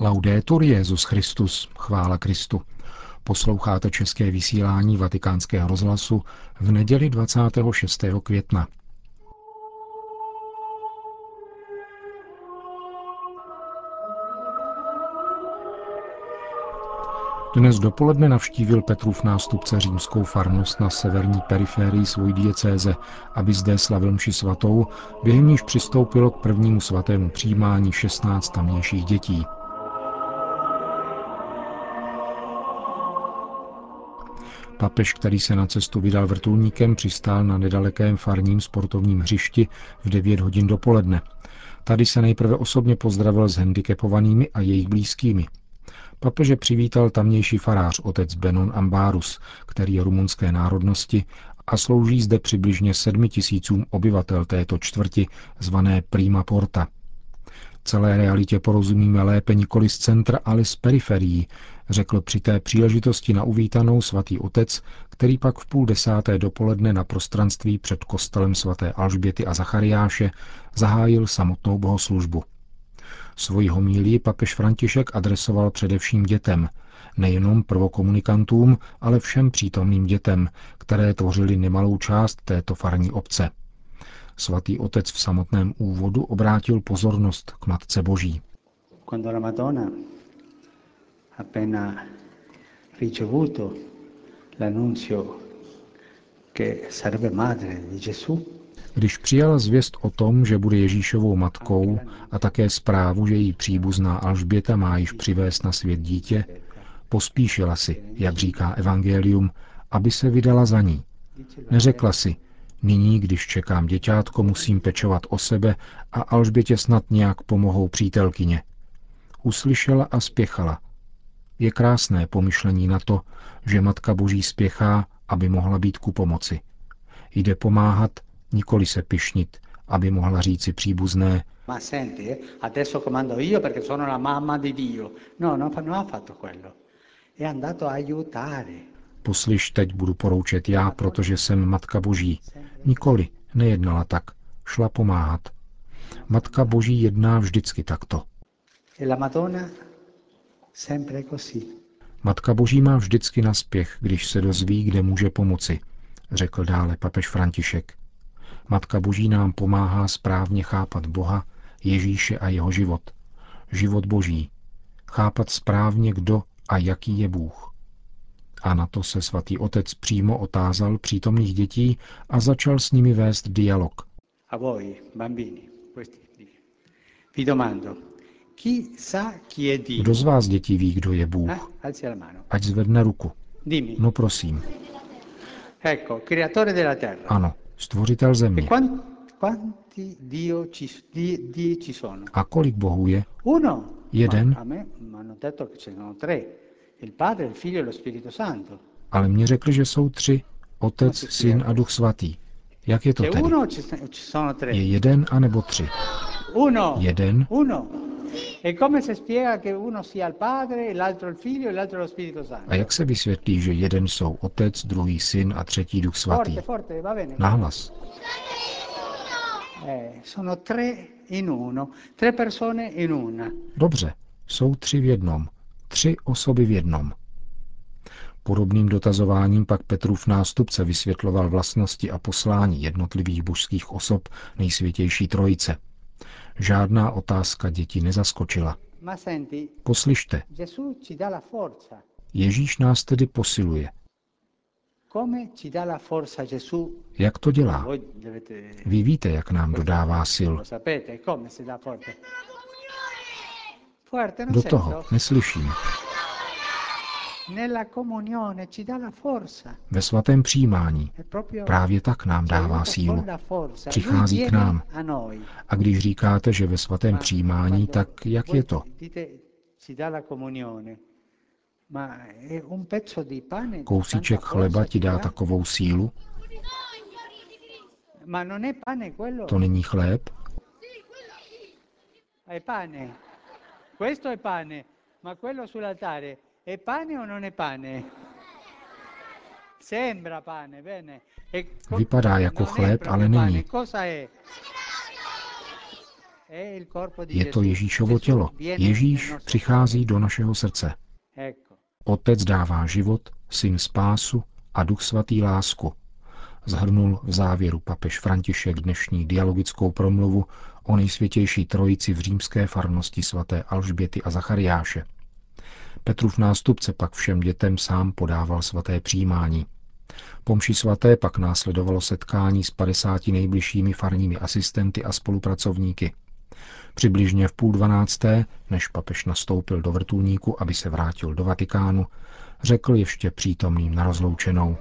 Laudetur Jezus Christus, chvála Kristu. Posloucháte české vysílání Vatikánského rozhlasu v neděli 26. května. Dnes dopoledne navštívil Petrův nástupce římskou farnost na severní periférii svojí diecéze, aby zde slavil mši svatou, během níž přistoupilo k prvnímu svatému přijímání 16 tamnějších dětí. Papež, který se na cestu vydal vrtulníkem, přistál na nedalekém farním sportovním hřišti v 9 hodin dopoledne. Tady se nejprve osobně pozdravil s handicapovanými a jejich blízkými. Papeže přivítal tamnější farář otec Benon Ambarus, který je rumunské národnosti a slouží zde přibližně sedmi tisícům obyvatel této čtvrti, zvané Prima Porta. Celé realitě porozumíme lépe nikoli z centra, ale z periferií, řekl při té příležitosti na uvítanou svatý otec, který pak v půl desáté dopoledne na prostranství před kostelem svaté Alžběty a Zachariáše zahájil samotnou bohoslužbu. Svoji homílii papež František adresoval především dětem, nejenom prvokomunikantům, ale všem přítomným dětem, které tvořily nemalou část této farní obce. Svatý otec v samotném úvodu obrátil pozornost k Matce Boží. Quando la Madonna appena ricevuto l'annunzio che sarebbe madre di Gesù, když přijala zvěst o tom, že bude Ježíšovou matkou a také zprávu, že její příbuzná Alžběta má již přivést na svět dítě, pospíšila si, jak říká Evangelium, aby se vydala za ní. Neřekla si, nyní, když čekám děťátko, musím pečovat o sebe a Alžbětě snad nějak pomohou přítelkyně. Uslyšela a spěchala. Je krásné pomyšlení na to, že Matka Boží spěchá, aby mohla být ku pomoci. Jde pomáhat nikoli se pišnit, aby mohla říci příbuzné, Ma senti, eh, adesso comando io perché sono la mamma di Dio. No, no, no ha fatto quello. È andato a aiutare. Poslyš, teď budu poroučet já, protože jsem Matka Boží. Nikoli, nejednala tak. Šla pomáhat. Matka Boží jedná vždycky takto. Matka Boží má vždycky naspěch, když se dozví, kde může pomoci, řekl dále papež František. Matka Boží nám pomáhá správně chápat Boha, Ježíše a jeho život. Život Boží. Chápat správně, kdo a jaký je Bůh. A na to se svatý otec přímo otázal přítomných dětí a začal s nimi vést dialog. A voi, bambini, vi domando, kdo z vás dětí ví, kdo je Bůh? Eh, Ať zvedne ruku. No prosím. Ano, stvořitel země. A kolik bohů je? Jeden. Ale mě řekli, že jsou tři. Otec, syn a duch svatý. Jak je to tedy? Je jeden anebo tři? Jeden. A jak se vysvětlí, že jeden jsou Otec, druhý Syn a třetí Duch Svatý? Náhlas. Eh, Dobře, jsou tři v jednom. Tři osoby v jednom. Podobným dotazováním pak Petrův nástupce vysvětloval vlastnosti a poslání jednotlivých božských osob nejsvětější trojice – Žádná otázka děti nezaskočila. Poslyšte. Ježíš nás tedy posiluje. Jak to dělá? Vy víte, jak nám dodává sil. Do toho neslyším. Ve svatém přijímání právě tak nám dává sílu. Přichází k nám. A když říkáte, že ve svatém přijímání, tak jak je to? Kousíček chleba ti dá takovou sílu? To není chléb? Questo è pane, ma quello sull'altare è pane o non è pane? Sembra pane, bene. E Vypadá jako chléb, ale není. Je to Ježíšovo tělo. Ježíš přichází do našeho srdce. Otec dává život, syn spásu a duch svatý lásku. Zhrnul v závěru papež František dnešní dialogickou promluvu o nejsvětější trojici v římské farnosti svaté Alžběty a Zachariáše. Petrův nástupce pak všem dětem sám podával svaté přijímání. Pomši svaté pak následovalo setkání s 50 nejbližšími farními asistenty a spolupracovníky. Přibližně v půl dvanácté, než papež nastoupil do vrtulníku, aby se vrátil do Vatikánu, řekl ještě přítomným na rozloučenou.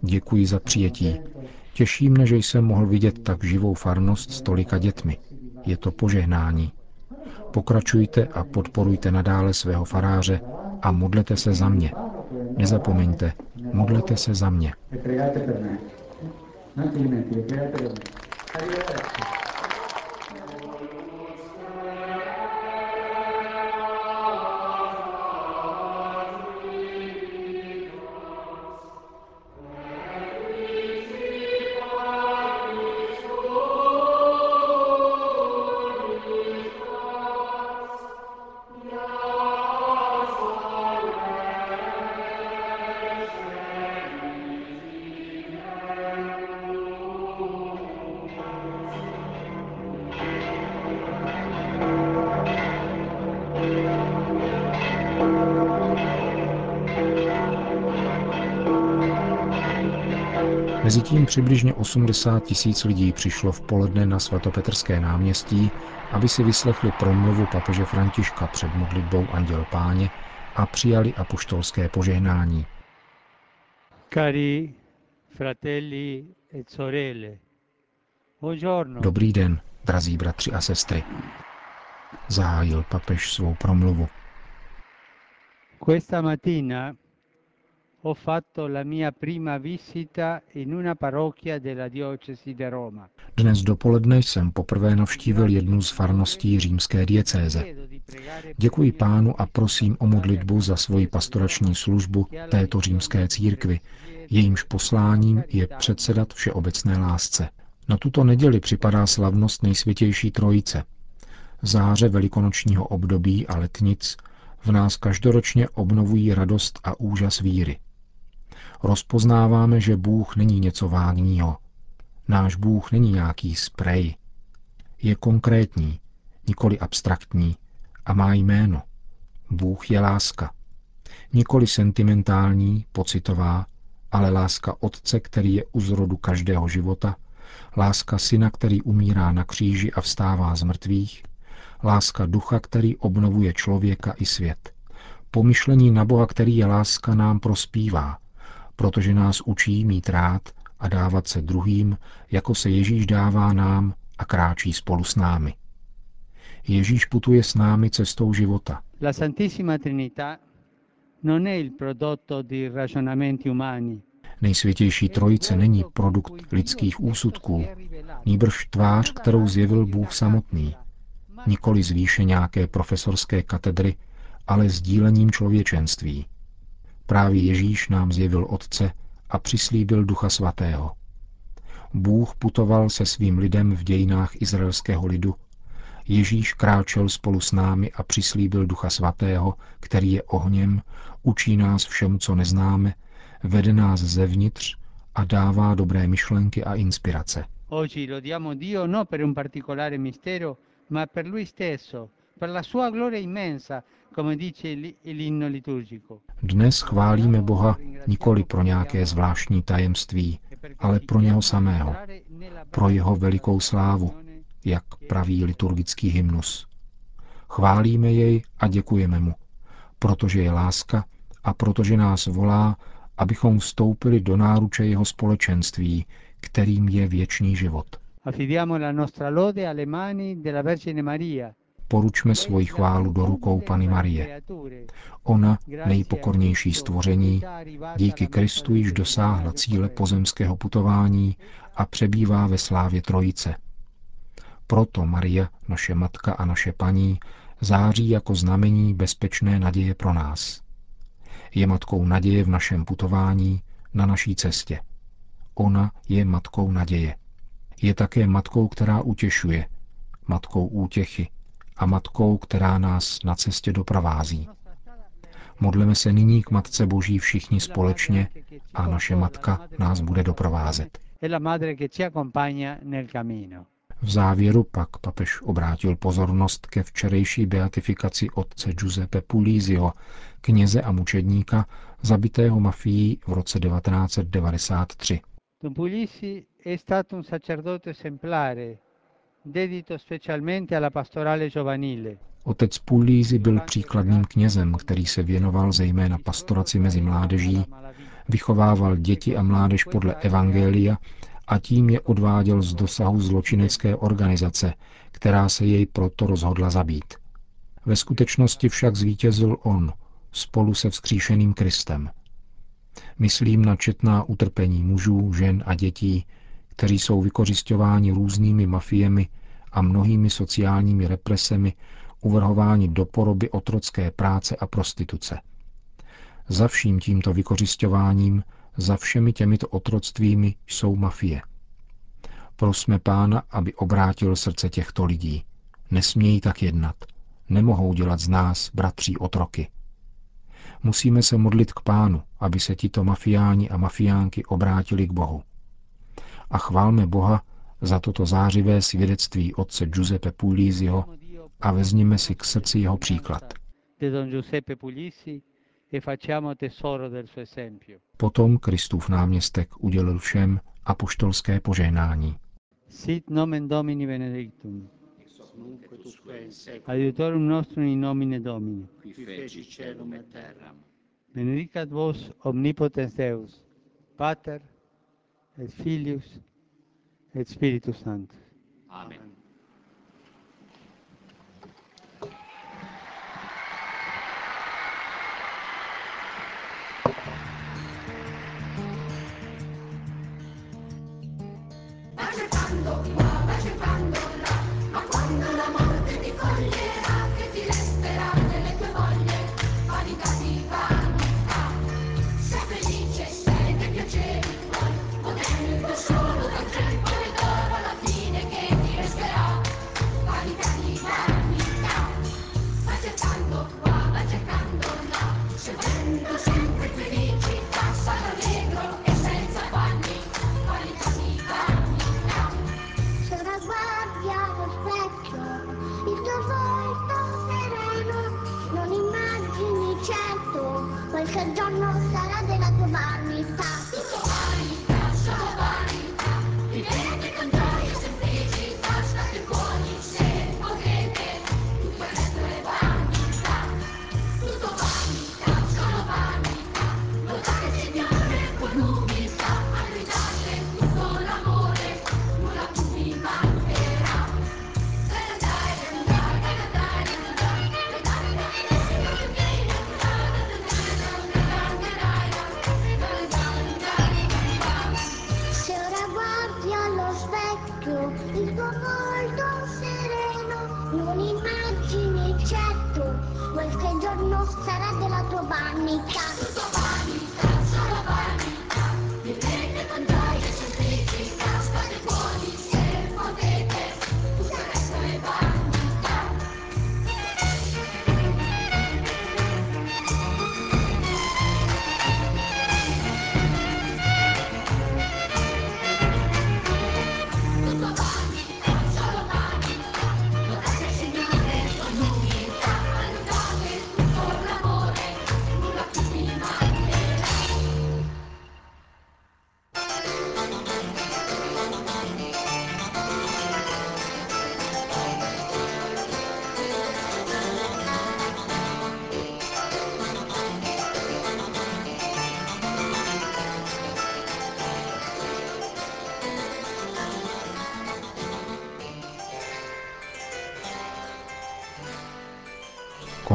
Děkuji za přijetí. Těší mne, že jsem mohl vidět tak živou farnost s tolika dětmi. Je to požehnání. Pokračujte a podporujte nadále svého faráře a modlete se za mě. Nezapomeňte, modlete se za mě. Mezitím přibližně 80 tisíc lidí přišlo v poledne na svatopetrské náměstí, aby si vyslechli promluvu papeže Františka před modlitbou Anděl Páně a přijali apoštolské požehnání. Cari fratelli e sorelle, buongiorno. Dobrý den, drazí bratři a sestry. Zahájil papež svou promluvu. Questa mattina ho fatto la mia prima visita in una parrocchia della diocesi di Roma. Dnes dopoledne jsem poprvé navštívil jednu z farností římské diecéze. Děkuji pánu a prosím o modlitbu za svoji pastorační službu této římské církvy. Jejímž posláním je předsedat všeobecné lásce. Na tuto neděli připadá slavnost nejsvětější trojice. Záře velikonočního období a letnic v nás každoročně obnovují radost a úžas víry rozpoznáváme, že Bůh není něco vágního. Náš Bůh není nějaký sprej. Je konkrétní, nikoli abstraktní a má jméno. Bůh je láska. Nikoli sentimentální, pocitová, ale láska Otce, který je u zrodu každého života, láska Syna, který umírá na kříži a vstává z mrtvých, láska Ducha, který obnovuje člověka i svět. Pomyšlení na Boha, který je láska, nám prospívá, protože nás učí mít rád a dávat se druhým, jako se Ježíš dává nám a kráčí spolu s námi. Ježíš putuje s námi cestou života. La Santissima Trinità non è il prodotto di ragionamenti umani. Nejsvětější trojice není produkt lidských úsudků, nýbrž tvář, kterou zjevil Bůh samotný. Nikoli zvýše nějaké profesorské katedry, ale sdílením člověčenství. Právě Ježíš nám zjevil Otce a přislíbil Ducha Svatého. Bůh putoval se svým lidem v dějinách izraelského lidu. Ježíš kráčel spolu s námi a přislíbil Ducha Svatého, který je ohněm, učí nás všemu, co neznáme, vede nás zevnitř a dává dobré myšlenky a inspirace. Oggi lodiamo Dio non per un particolare mistero, ma per Lui stesso, per la sua gloria immensa, dnes chválíme Boha nikoli pro nějaké zvláštní tajemství, ale pro něho samého, pro jeho velikou slávu, jak praví liturgický hymnus. Chválíme jej a děkujeme mu, protože je láska a protože nás volá, abychom vstoupili do náruče jeho společenství, kterým je věčný život. Affidiamo la nostra lode alle mani della Vergine Maria, poručme svoji chválu do rukou Pany Marie. Ona, nejpokornější stvoření, díky Kristu již dosáhla cíle pozemského putování a přebývá ve slávě Trojice. Proto Maria, naše matka a naše paní, září jako znamení bezpečné naděje pro nás. Je matkou naděje v našem putování, na naší cestě. Ona je matkou naděje. Je také matkou, která utěšuje, matkou útěchy a matkou, která nás na cestě doprovází. Modleme se nyní k Matce Boží všichni společně a naše Matka nás bude doprovázet. V závěru pak papež obrátil pozornost ke včerejší beatifikaci otce Giuseppe Pulizio, kněze a mučedníka, zabitého mafií v roce 1993. Don Puglisi è stato un sacerdote esemplare, Otec Puglisi byl příkladným knězem, který se věnoval zejména pastoraci mezi mládeží, vychovával děti a mládež podle Evangelia a tím je odváděl z dosahu zločinecké organizace, která se jej proto rozhodla zabít. Ve skutečnosti však zvítězil on, spolu se vzkříšeným Kristem. Myslím na četná utrpení mužů, žen a dětí, kteří jsou vykořišťováni různými mafiemi a mnohými sociálními represemi, uvrhováni do poroby otrocké práce a prostituce. Za vším tímto vykořišťováním za všemi těmito otroctvími jsou mafie. Prosme pána, aby obrátil srdce těchto lidí. Nesmějí tak jednat. Nemohou dělat z nás, bratří, otroky. Musíme se modlit k pánu, aby se tito mafiáni a mafiánky obrátili k Bohu. A chválme Boha za toto zářivé svědectví otce Giuseppe Puglisiho a vezměme si k srdci jeho příklad. E Potom Kristův náměstek udělil všem apoštolské požehnání. Sit nomen Domini benedictum. Adiutorum nostrum in nomine Domini. Qui feci celum et terram. Benedicat vos omnipotens Deus, Pater et Filius et Spiritus Sanctus. Qualche giorno sarà della tua barba